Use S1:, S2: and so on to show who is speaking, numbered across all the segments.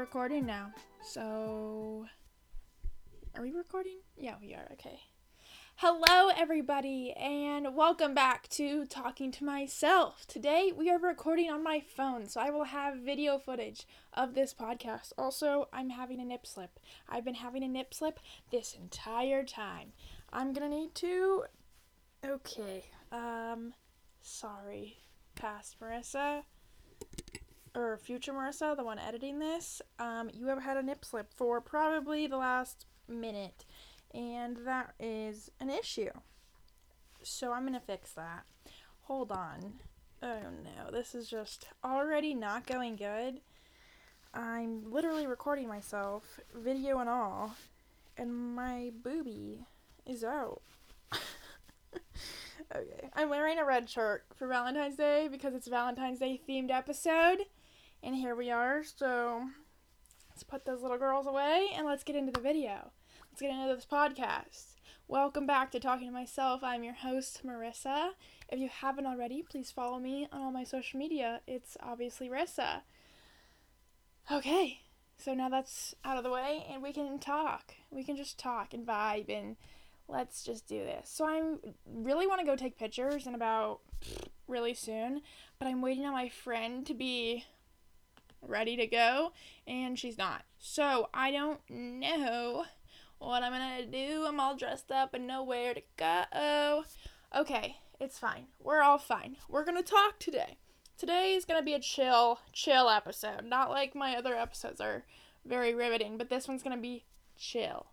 S1: recording now. So, are we recording? Yeah, we are. Okay. Hello, everybody, and welcome back to Talking to Myself. Today, we are recording on my phone, so I will have video footage of this podcast. Also, I'm having a nip slip. I've been having a nip slip this entire time. I'm gonna need to. Okay. Um, sorry, past Marissa or future Marissa, the one editing this, um, you have had a nip slip for probably the last minute, and that is an issue. So I'm gonna fix that. Hold on. Oh no, this is just already not going good. I'm literally recording myself, video and all, and my booby is out. okay, I'm wearing a red shirt for Valentine's Day because it's Valentine's Day themed episode. And here we are. So let's put those little girls away and let's get into the video. Let's get into this podcast. Welcome back to Talking to Myself. I'm your host, Marissa. If you haven't already, please follow me on all my social media. It's obviously Rissa. Okay, so now that's out of the way and we can talk. We can just talk and vibe and let's just do this. So I really want to go take pictures in about really soon, but I'm waiting on my friend to be ready to go, and she's not. So I don't know what I'm gonna do. I'm all dressed up and nowhere to go. Okay, it's fine. We're all fine. We're gonna talk today. Today is gonna be a chill, chill episode. Not like my other episodes are very riveting, but this one's gonna be chill.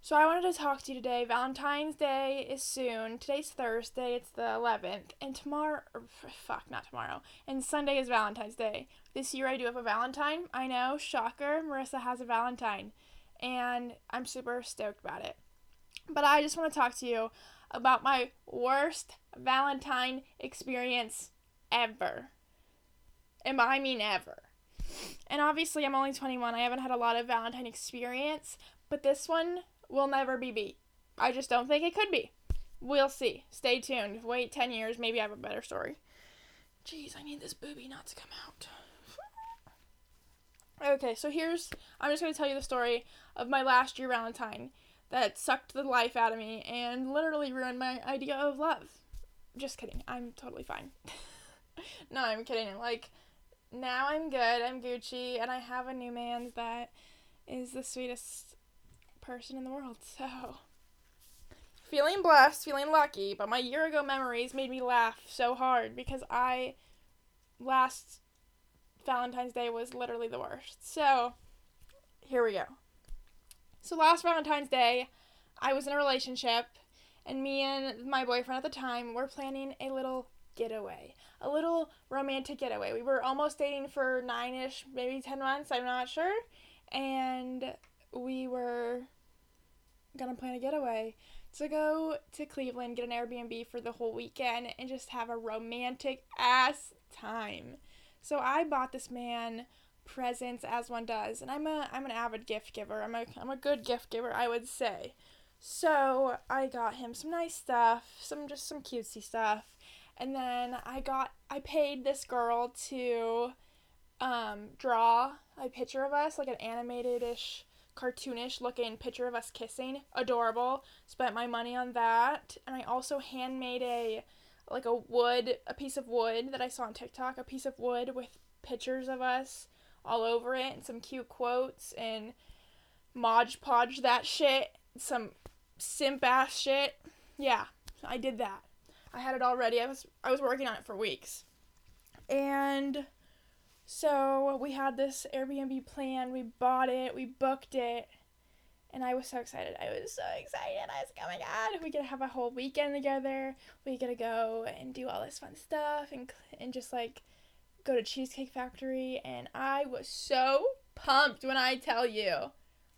S1: So I wanted to talk to you today. Valentine's Day is soon. Today's Thursday. It's the 11th, and tomorrow, er, fuck, not tomorrow. And Sunday is Valentine's Day. This year I do have a Valentine. I know, shocker. Marissa has a Valentine, and I'm super stoked about it. But I just want to talk to you about my worst Valentine experience ever. And I mean ever. And obviously, I'm only 21. I haven't had a lot of Valentine experience, but this one will never be beat. I just don't think it could be. We'll see. Stay tuned. Wait 10 years, maybe I have a better story. Jeez, I need this booby not to come out. okay, so here's I'm just going to tell you the story of my last year Valentine that sucked the life out of me and literally ruined my idea of love. Just kidding. I'm totally fine. no, I'm kidding. Like now I'm good. I'm Gucci and I have a new man that is the sweetest person in the world. So, feeling blessed, feeling lucky, but my year ago memories made me laugh so hard because I last Valentine's Day was literally the worst. So, here we go. So, last Valentine's Day, I was in a relationship, and me and my boyfriend at the time were planning a little getaway, a little romantic getaway. We were almost dating for nine ish, maybe 10 months, I'm not sure. And we were gonna plan a getaway to go to Cleveland, get an Airbnb for the whole weekend, and just have a romantic ass time. So I bought this man presents as one does, and I'm a I'm an avid gift giver. I'm a I'm a good gift giver, I would say. So I got him some nice stuff, some just some cutesy stuff, and then I got I paid this girl to um, draw a picture of us, like an animated ish cartoonish looking picture of us kissing. Adorable. Spent my money on that. And I also handmade a like a wood, a piece of wood that I saw on TikTok, a piece of wood with pictures of us all over it and some cute quotes and Mod Podge that shit, some simp ass shit. Yeah, I did that. I had it all ready. I was I was working on it for weeks. And so we had this Airbnb plan, we bought it, we booked it, and I was so excited. I was so excited. I was like, oh my god, we get to have a whole weekend together. We get to go and do all this fun stuff and, and just like go to Cheesecake Factory. And I was so pumped when I tell you.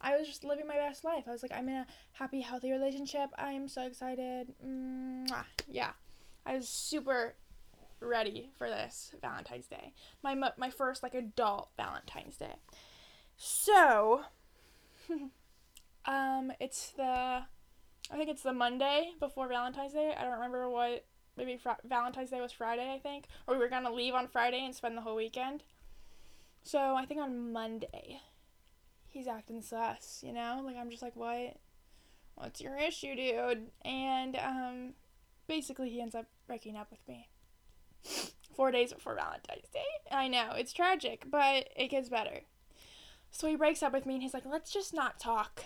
S1: I was just living my best life. I was like, I'm in a happy, healthy relationship. I am so excited. Mwah. Yeah. I was super ready for this Valentine's Day. My my first like adult Valentine's Day. So, um, it's the, I think it's the Monday before Valentine's Day. I don't remember what. Maybe fr- Valentine's Day was Friday, I think, or we were gonna leave on Friday and spend the whole weekend. So I think on Monday, he's acting sus, you know? Like, I'm just like, what? What's your issue, dude? And, um, basically, he ends up breaking up with me. Four days before Valentine's Day. I know, it's tragic, but it gets better. So he breaks up with me and he's like, let's just not talk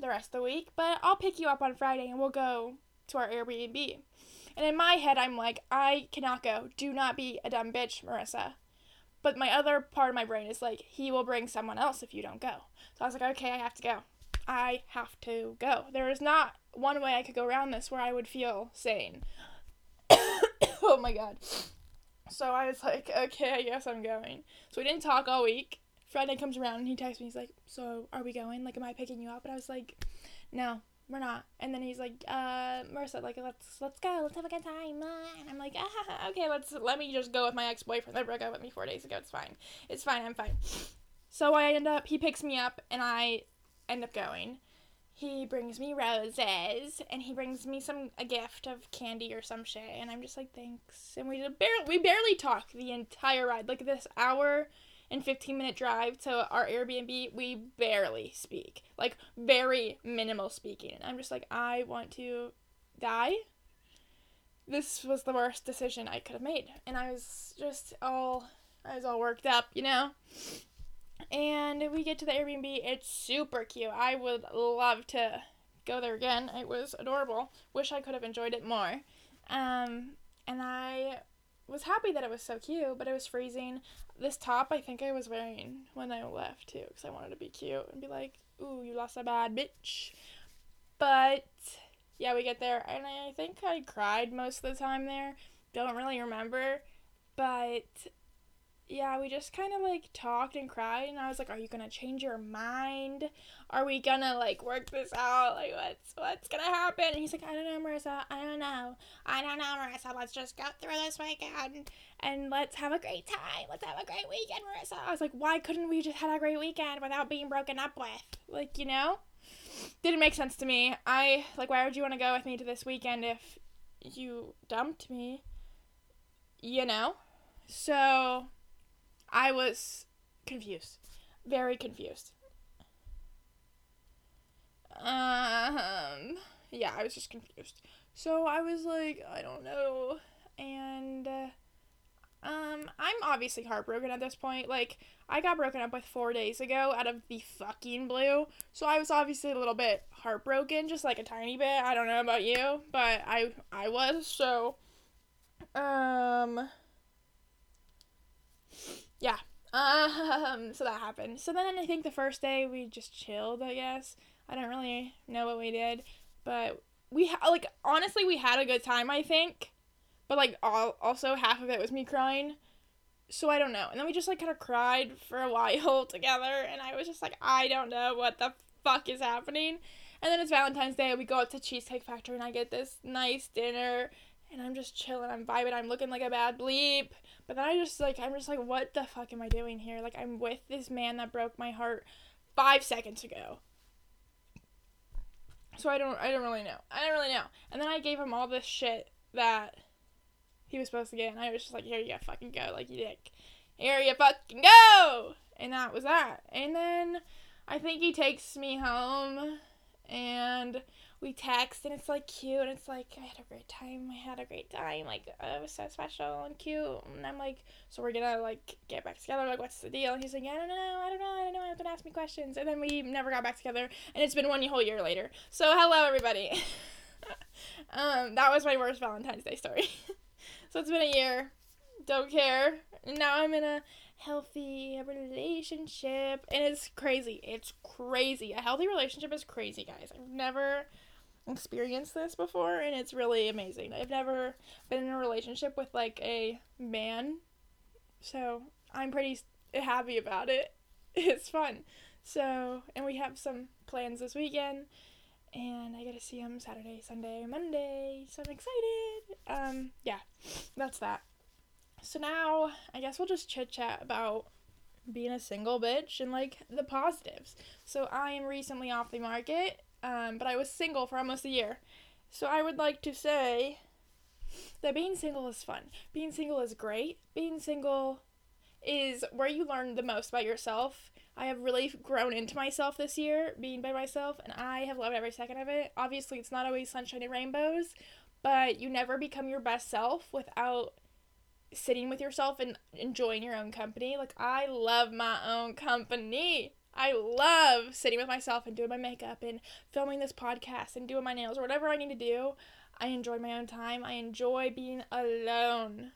S1: the rest of the week, but I'll pick you up on Friday and we'll go to our Airbnb. And in my head, I'm like, I cannot go. Do not be a dumb bitch, Marissa. But my other part of my brain is like, he will bring someone else if you don't go. So I was like, okay, I have to go. I have to go. There is not one way I could go around this where I would feel sane. oh my god. So I was like, okay, I guess I'm going. So we didn't talk all week. Friday comes around and he texts me. He's like, so are we going? Like, am I picking you up? And I was like, no, we're not. And then he's like, uh, Marissa, like, let's let's go. Let's have a good time. And I'm like, ah, okay, let's let me just go with my ex boyfriend that broke up with me four days ago. It's fine. It's fine. I'm fine. So I end up. He picks me up and I end up going. He brings me roses and he brings me some a gift of candy or some shit and I'm just like thanks and we barely we barely talk the entire ride like this hour and 15 minute drive to our Airbnb, we barely speak. Like, very minimal speaking. And I'm just like, I want to die. This was the worst decision I could have made. And I was just all, I was all worked up, you know? And we get to the Airbnb. It's super cute. I would love to go there again. It was adorable. Wish I could have enjoyed it more. Um, and I was happy that it was so cute, but it was freezing. This top I think I was wearing when I left too, because I wanted to be cute and be like, "Ooh, you lost a bad bitch." But yeah, we get there, and I think I cried most of the time there. Don't really remember, but yeah, we just kind of like talked and cried, and I was like, "Are you gonna change your mind? Are we gonna like work this out? Like, what's what's gonna happen?" And he's like, "I don't know, Marissa. I don't know. I don't know, Marissa. Let's just go through this weekend and let's have a great time. Let's have a great weekend, Marissa." I was like, "Why couldn't we just have a great weekend without being broken up with? Like, you know?" Didn't make sense to me. I like, why would you want to go with me to this weekend if you dumped me? You know. So I was confused. Very confused. Um, yeah, I was just confused. So I was like, I don't know. And, uh, um, I'm obviously heartbroken at this point. Like, I got broken up with four days ago out of the fucking blue. So I was obviously a little bit heartbroken, just like a tiny bit. I don't know about you, but I I was. So, um, yeah. Um, so that happened. So then I think the first day we just chilled, I guess. I don't really know what we did, but we ha- like honestly we had a good time, I think. But like all- also half of it was me crying. So I don't know. And then we just like kind of cried for a while together and I was just like I don't know what the fuck is happening. And then it's Valentine's Day, we go out to Cheesecake Factory and I get this nice dinner and I'm just chilling, I'm vibing, I'm looking like a bad bleep. But then I just like I'm just like, what the fuck am I doing here? Like I'm with this man that broke my heart five seconds ago. So I don't I don't really know. I don't really know. And then I gave him all this shit that he was supposed to get, and I was just like, here you fucking go, like you dick. Here you fucking go. And that was that. And then I think he takes me home, and we text and it's like cute and it's like I had a great time. I had a great time. Like it was so special and cute. And I'm like, so we're gonna like get back together. Like what's the deal? And he's like, I don't know. I don't know. I don't know. I have to ask me questions. And then we never got back together. And it's been one whole year later. So hello everybody. um, that was my worst Valentine's Day story. so it's been a year. Don't care. And now I'm in a healthy relationship and it's crazy it's crazy a healthy relationship is crazy guys i've never experienced this before and it's really amazing. I've never been in a relationship with like a man. So, I'm pretty happy about it. It's fun. So, and we have some plans this weekend and I get to see him Saturday, Sunday, Monday. So I'm excited. Um yeah. That's that. So now, I guess we'll just chit chat about being a single bitch and like the positives. So I am recently off the market um, but I was single for almost a year. So I would like to say that being single is fun. Being single is great. Being single is where you learn the most about yourself. I have really grown into myself this year, being by myself, and I have loved every second of it. Obviously, it's not always sunshine and rainbows, but you never become your best self without sitting with yourself and enjoying your own company. Like, I love my own company. I love sitting with myself and doing my makeup and filming this podcast and doing my nails or whatever I need to do. I enjoy my own time. I enjoy being alone.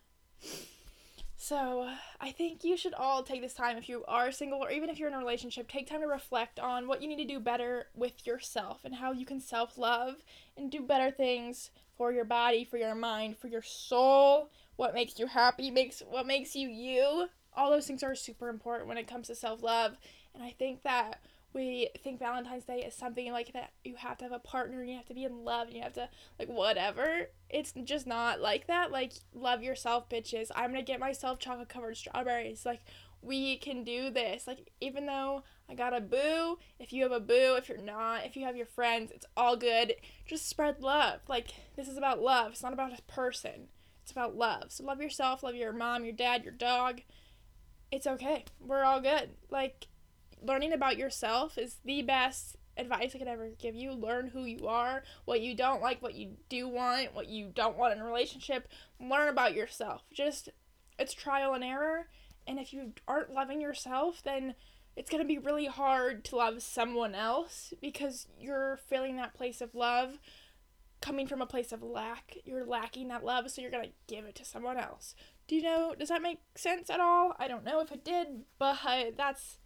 S1: So, I think you should all take this time if you are single or even if you're in a relationship, take time to reflect on what you need to do better with yourself and how you can self love and do better things for your body, for your mind, for your soul, what makes you happy, makes what makes you you. All those things are super important when it comes to self love. And I think that we think Valentine's Day is something like that you have to have a partner, you have to be in love, and you have to like whatever. It's just not like that. Like love yourself, bitches. I'm gonna get myself chocolate covered strawberries. Like we can do this. Like even though I got a boo, if you have a boo, if you're not, if you have your friends, it's all good. Just spread love. Like this is about love. It's not about a person. It's about love. So love yourself, love your mom, your dad, your dog. It's okay. We're all good. Like learning about yourself is the best advice I could ever give you. Learn who you are, what you don't like, what you do want, what you don't want in a relationship. Learn about yourself. Just it's trial and error. And if you aren't loving yourself, then it's going to be really hard to love someone else because you're feeling that place of love coming from a place of lack. You're lacking that love, so you're going to give it to someone else. Do you know, does that make sense at all? I don't know if it did, but that's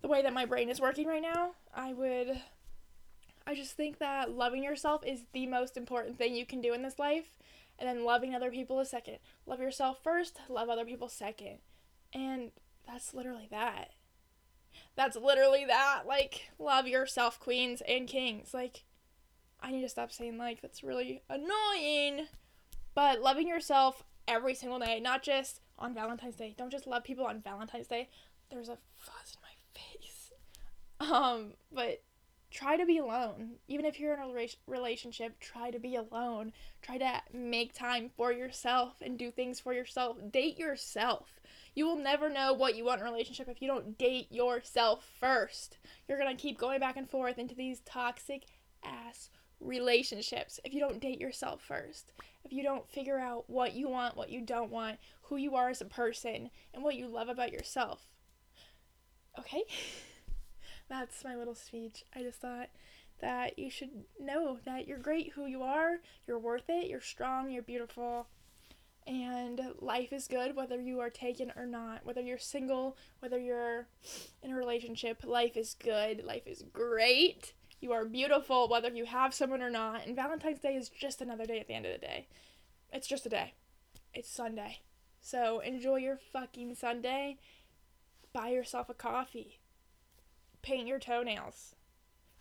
S1: the way that my brain is working right now, I would I just think that loving yourself is the most important thing you can do in this life, and then loving other people is second. Love yourself first, love other people second. And that's literally that. That's literally that. Like, love yourself, queens and kings. Like, I need to stop saying like, that's really annoying. But loving yourself every single day, not just on Valentine's Day. Don't just love people on Valentine's Day. There's a fuzz in my face. um, but try to be alone. Even if you're in a relationship, try to be alone. Try to make time for yourself and do things for yourself. Date yourself. You will never know what you want in a relationship if you don't date yourself first. You're going to keep going back and forth into these toxic ass relationships if you don't date yourself first. If you don't figure out what you want, what you don't want, who you are as a person, and what you love about yourself. Okay? that's my little speech. I just thought that you should know that you're great who you are, you're worth it, you're strong, you're beautiful, and life is good whether you are taken or not, whether you're single, whether you're in a relationship. Life is good, life is great. You are beautiful whether you have someone or not, and Valentine's Day is just another day at the end of the day. It's just a day. It's Sunday. So enjoy your fucking Sunday. Buy yourself a coffee paint your toenails.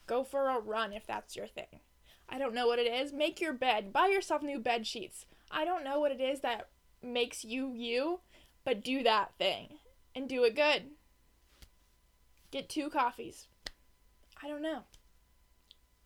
S1: Go for a run if that's your thing. I don't know what it is. Make your bed. Buy yourself new bed sheets. I don't know what it is that makes you you, but do that thing and do it good. Get two coffees. I don't know.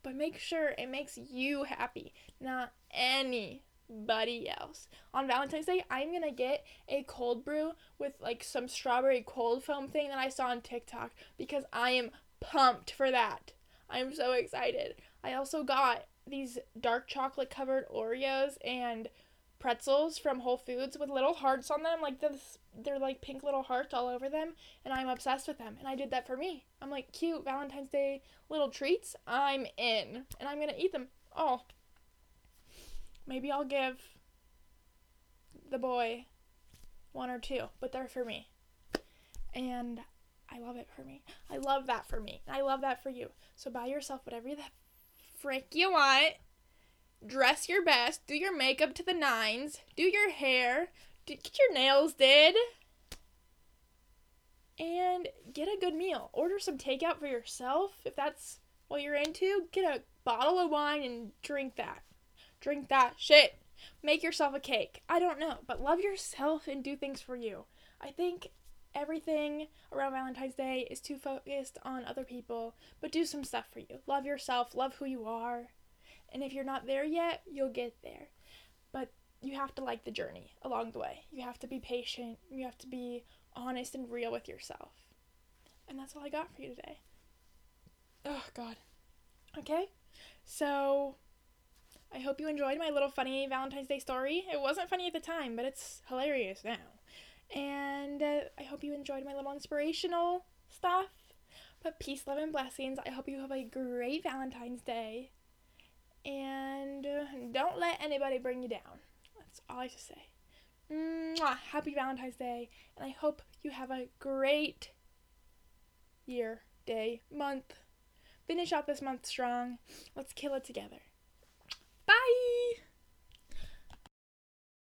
S1: But make sure it makes you happy, not anybody else. On Valentine's Day, I'm gonna get a cold brew with like some strawberry cold foam thing that I saw on TikTok because I am pumped for that. I'm so excited. I also got these dark chocolate covered Oreos and pretzels from Whole Foods with little hearts on them, like this they're like pink little hearts all over them, and I'm obsessed with them. And I did that for me. I'm like, cute Valentine's Day little treats. I'm in, and I'm gonna eat them all. Maybe I'll give the boy one or two, but they're for me. And I love it for me. I love that for me. I love that for you. So buy yourself whatever the frick you want. Dress your best. Do your makeup to the nines. Do your hair. Get your nails did. And get a good meal. Order some takeout for yourself if that's what you're into. Get a bottle of wine and drink that drink that shit. Make yourself a cake. I don't know, but love yourself and do things for you. I think everything around Valentine's Day is too focused on other people, but do some stuff for you. Love yourself, love who you are. And if you're not there yet, you'll get there. But you have to like the journey along the way. You have to be patient. You have to be honest and real with yourself. And that's all I got for you today. Oh, God. Okay, so I hope you enjoyed my little funny Valentine's Day story. It wasn't funny at the time, but it's hilarious now. And uh, I hope you enjoyed my little inspirational stuff. But peace, love, and blessings. I hope you have a great Valentine's Day. And uh, don't let anybody bring you down. That's all I have to say. Mwah! Happy Valentine's Day, and I hope you have a great year, day, month. Finish out this month strong. Let's kill it together. Bye!